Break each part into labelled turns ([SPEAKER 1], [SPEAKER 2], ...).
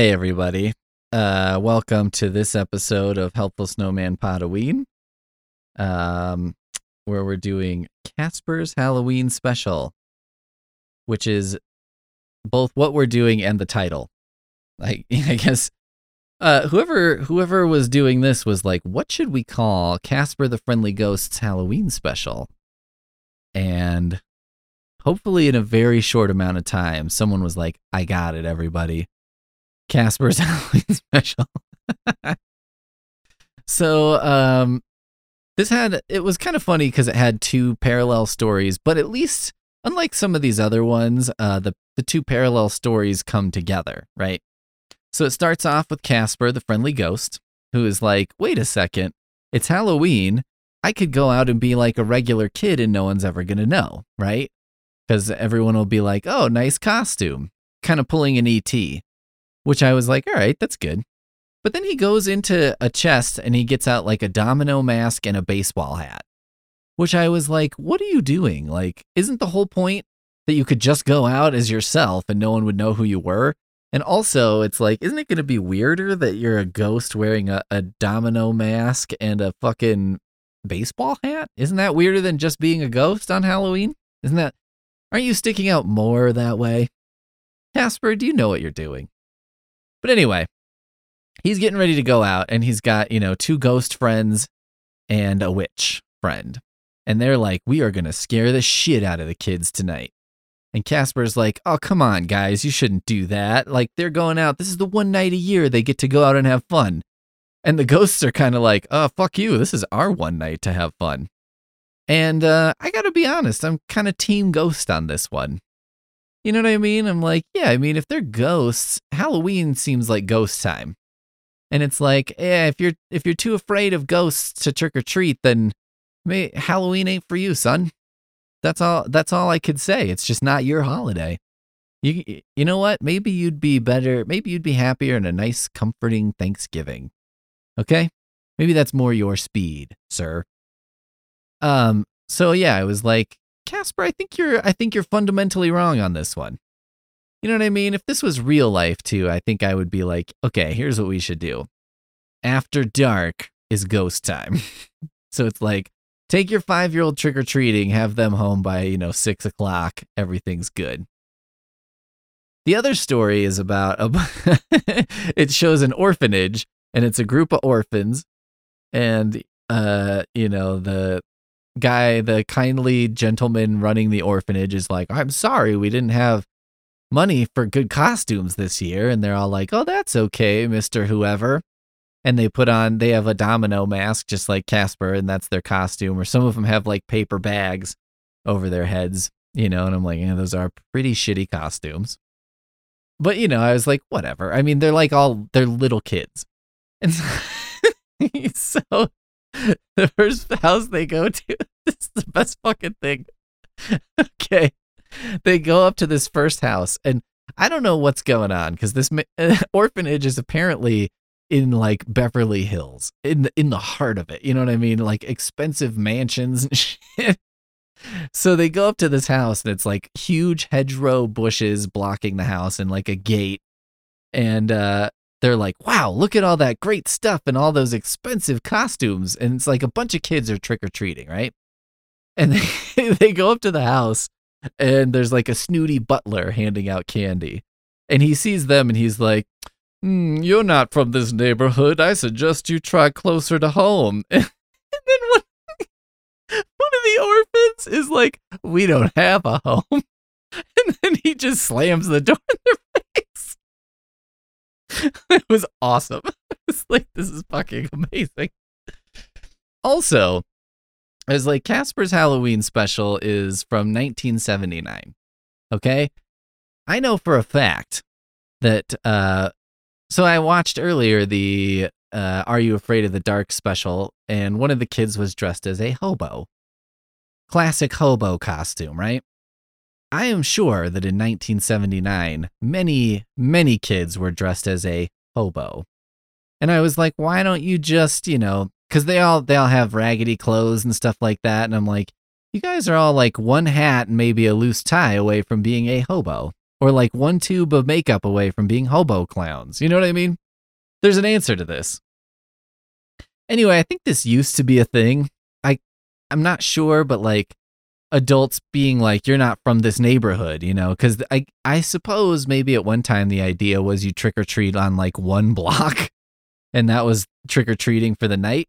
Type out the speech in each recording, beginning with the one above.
[SPEAKER 1] Hey, everybody. Uh, welcome to this episode of Helpful Snowman Podoween, um, where we're doing Casper's Halloween special, which is both what we're doing and the title. I, I guess uh, whoever whoever was doing this was like, what should we call Casper the Friendly Ghost's Halloween special? And hopefully, in a very short amount of time, someone was like, I got it, everybody. Casper's Halloween special. so, um, this had it was kind of funny because it had two parallel stories, but at least unlike some of these other ones, uh, the the two parallel stories come together, right? So it starts off with Casper, the friendly ghost, who is like, "Wait a second, it's Halloween. I could go out and be like a regular kid, and no one's ever gonna know, right? Because everyone will be like, "Oh, nice costume," kind of pulling an ET which I was like, all right, that's good. But then he goes into a chest and he gets out like a domino mask and a baseball hat, which I was like, what are you doing? Like, isn't the whole point that you could just go out as yourself and no one would know who you were? And also, it's like, isn't it going to be weirder that you're a ghost wearing a, a domino mask and a fucking baseball hat? Isn't that weirder than just being a ghost on Halloween? Isn't that, aren't you sticking out more that way? Casper, do you know what you're doing? But anyway, he's getting ready to go out and he's got, you know, two ghost friends and a witch friend. And they're like, we are going to scare the shit out of the kids tonight. And Casper's like, oh, come on, guys, you shouldn't do that. Like, they're going out. This is the one night a year they get to go out and have fun. And the ghosts are kind of like, oh, fuck you. This is our one night to have fun. And uh, I got to be honest, I'm kind of team ghost on this one. You know what I mean? I'm like, yeah, I mean, if they're ghosts, Halloween seems like ghost time. And it's like, yeah, if you're if you're too afraid of ghosts to trick or treat, then may, Halloween ain't for you, son. That's all that's all I could say. It's just not your holiday. You you know what? Maybe you'd be better, maybe you'd be happier in a nice comforting Thanksgiving. Okay? Maybe that's more your speed, sir. Um so yeah, I was like, Casper, I think you're I think you're fundamentally wrong on this one. You know what I mean? If this was real life too, I think I would be like, okay, here's what we should do. After dark is ghost time. so it's like, take your five year old trick or treating, have them home by, you know, six o'clock. Everything's good. The other story is about a, it shows an orphanage and it's a group of orphans and uh you know the guy, the kindly gentleman running the orphanage, is like, I'm sorry, we didn't have money for good costumes this year. And they're all like, oh, that's okay, Mr. Whoever. And they put on, they have a domino mask, just like Casper, and that's their costume. Or some of them have like paper bags over their heads, you know, and I'm like, yeah, those are pretty shitty costumes. But, you know, I was like, whatever. I mean, they're like all, they're little kids. And so, so the first house they go to is the best fucking thing. okay. They go up to this first house and I don't know what's going on because this orphanage is apparently in like Beverly Hills, in the, in the heart of it. You know what I mean? Like expensive mansions and shit. So they go up to this house and it's like huge hedgerow bushes blocking the house and like a gate. And uh they're like, wow, look at all that great stuff and all those expensive costumes. And it's like a bunch of kids are trick or treating, right? And they, they go up to the house and there's like a snooty butler handing out candy. And he sees them and he's like, mm, You're not from this neighborhood. I suggest you try closer to home. and then one, one of the orphans is like, We don't have a home. And then he just slams the door in their it was awesome. It's like this is fucking amazing. Also, it's like Casper's Halloween special is from 1979. Okay? I know for a fact that uh so I watched earlier the uh Are You Afraid of the Dark special and one of the kids was dressed as a hobo. Classic hobo costume, right? I am sure that in 1979, many, many kids were dressed as a hobo. And I was like, why don't you just, you know, because they all they all have raggedy clothes and stuff like that. And I'm like, you guys are all like one hat and maybe a loose tie away from being a hobo. or like one tube of makeup away from being hobo clowns. You know what I mean? There's an answer to this. Anyway, I think this used to be a thing. I I'm not sure, but like adults being like you're not from this neighborhood, you know, cuz I I suppose maybe at one time the idea was you trick or treat on like one block and that was trick or treating for the night.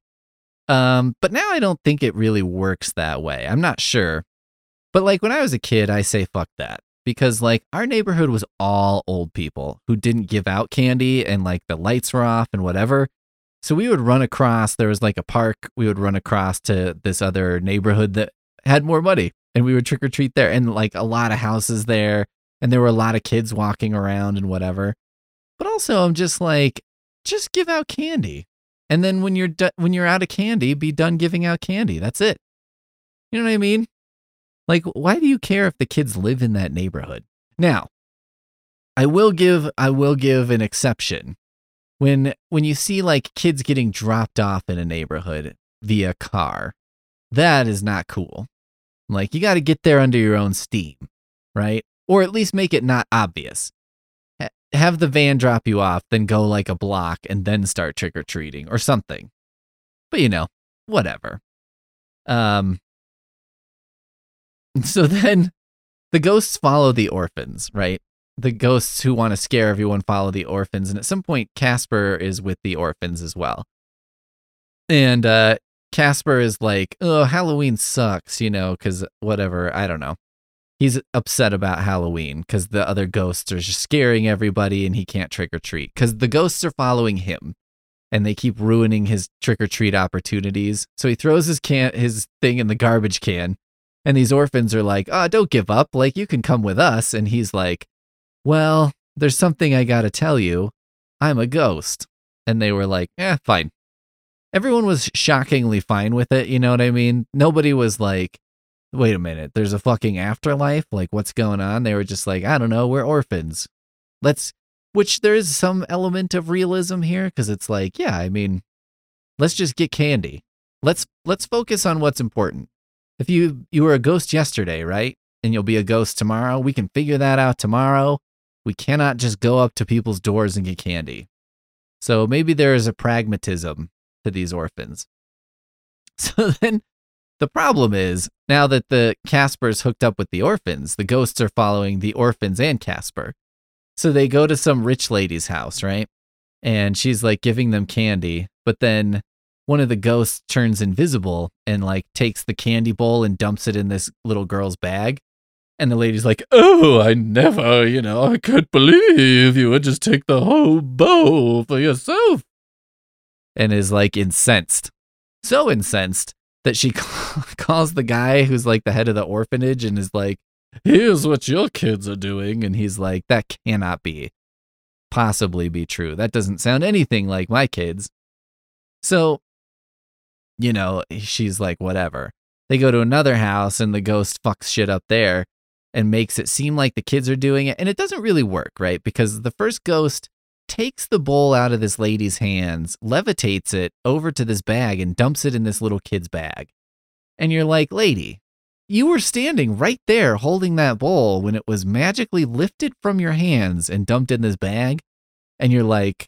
[SPEAKER 1] Um, but now I don't think it really works that way. I'm not sure. But like when I was a kid, I say fuck that because like our neighborhood was all old people who didn't give out candy and like the lights were off and whatever. So we would run across, there was like a park, we would run across to this other neighborhood that had more money and we would trick or treat there and like a lot of houses there and there were a lot of kids walking around and whatever. But also I'm just like just give out candy. And then when you're do- when you're out of candy, be done giving out candy. That's it. You know what I mean? Like why do you care if the kids live in that neighborhood? Now, I will give I will give an exception. When when you see like kids getting dropped off in a neighborhood via car, that is not cool. Like you got to get there under your own steam, right? Or at least make it not obvious have the van drop you off, then go like a block and then start trick or treating or something. But you know, whatever. Um so then the ghosts follow the orphans, right? The ghosts who want to scare everyone follow the orphans and at some point Casper is with the orphans as well. And uh Casper is like, "Oh, Halloween sucks," you know, cuz whatever, I don't know he's upset about Halloween because the other ghosts are just scaring everybody and he can't trick or treat because the ghosts are following him and they keep ruining his trick or treat opportunities. So he throws his can his thing in the garbage can and these orphans are like, "Oh, don't give up. Like you can come with us." And he's like, "Well, there's something I got to tell you. I'm a ghost." And they were like, "Eh, fine." Everyone was shockingly fine with it, you know what I mean? Nobody was like, wait a minute, there's a fucking afterlife? Like, what's going on? They were just like, I don't know, we're orphans. Let's, which there is some element of realism here because it's like, yeah, I mean, let's just get candy. Let's let's focus on what's important. If you you were a ghost yesterday, right? And you'll be a ghost tomorrow, we can figure that out tomorrow. We cannot just go up to people's doors and get candy. So maybe there is a pragmatism to these orphans. So then the problem is now that the Casper's hooked up with the orphans, the ghosts are following the orphans and Casper. So they go to some rich lady's house, right? And she's like giving them candy, but then one of the ghosts turns invisible and like takes the candy bowl and dumps it in this little girl's bag. And the lady's like, Oh, I never, you know, I can't believe you would just take the whole bowl for yourself. And is like incensed. So incensed that she calls the guy who's like the head of the orphanage and is like, here's what your kids are doing. And he's like, that cannot be possibly be true. That doesn't sound anything like my kids. So, you know, she's like, whatever. They go to another house and the ghost fucks shit up there and makes it seem like the kids are doing it. And it doesn't really work, right? Because the first ghost takes the bowl out of this lady's hands, levitates it over to this bag, and dumps it in this little kid's bag. And you're like, lady, you were standing right there holding that bowl when it was magically lifted from your hands and dumped in this bag. And you're like,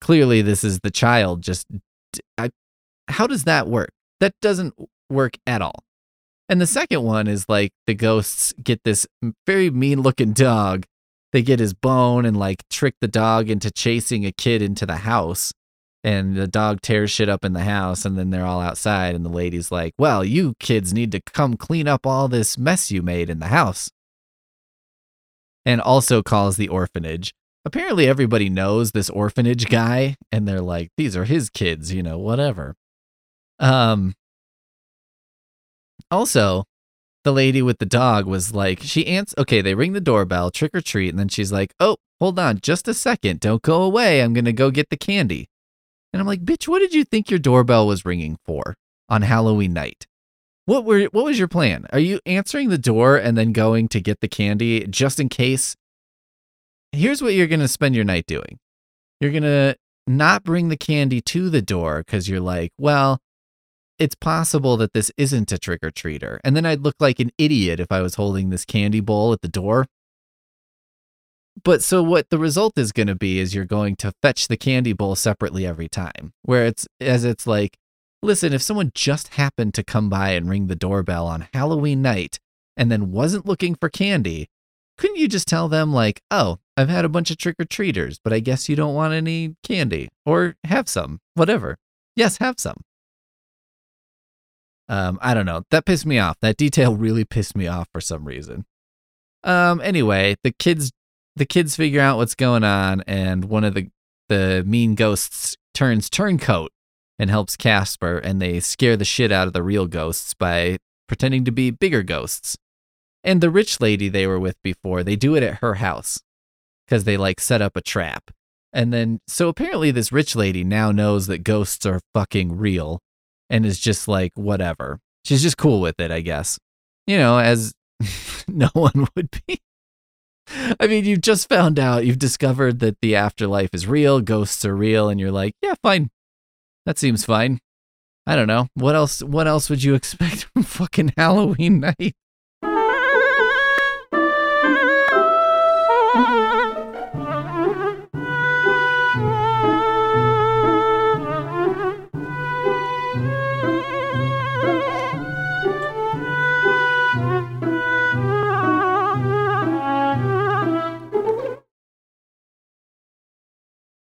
[SPEAKER 1] clearly, this is the child. Just, I, how does that work? That doesn't work at all. And the second one is like the ghosts get this very mean looking dog they get his bone and like trick the dog into chasing a kid into the house and the dog tears shit up in the house and then they're all outside and the lady's like well you kids need to come clean up all this mess you made in the house. And also calls the orphanage. Apparently everybody knows this orphanage guy and they're like these are his kids you know whatever. Um also the lady with the dog was like, she answers, okay, they ring the doorbell, trick or treat, and then she's like, oh, hold on just a second. Don't go away. I'm to go get the candy. And I'm like, bitch, what did you think your doorbell was ringing for on Halloween night? What were what was your plan? Are you answering the door and then going to get the candy just in case? Here's what you're to spend your night doing. You're to not bring the candy to the door cuz you're like, well, it's possible that this isn't a trick or treater. And then I'd look like an idiot if I was holding this candy bowl at the door. but so what the result is going to be is you're going to fetch the candy bowl separately every time. Where it's as it's like, listen, if someone just happened to come by and ring the doorbell on Halloween night and then wasn't looking for candy, couldn't you just tell them like, "Oh, I've had a bunch of trick or treaters, but I guess you don't want any candy or have some, whatever." Yes, have some. Um, I don't know. That pissed me off. That detail really pissed me off for some reason. Um, anyway, the kids the kids figure out what's going on, and one of the the mean ghosts turns turncoat and helps Casper, and they scare the shit out of the real ghosts by pretending to be bigger ghosts. And the rich lady they were with before, they do it at her house because they like set up a trap. And then, so apparently, this rich lady now knows that ghosts are fucking real and is just like, whatever. She's just cool with it, I guess. You know, as no one would be. I mean, you've just found out, you've discovered that the afterlife is real, ghosts are real, and you're like, yeah, fine. That seems fine. I don't know. What else what else would you expect from fucking Halloween night?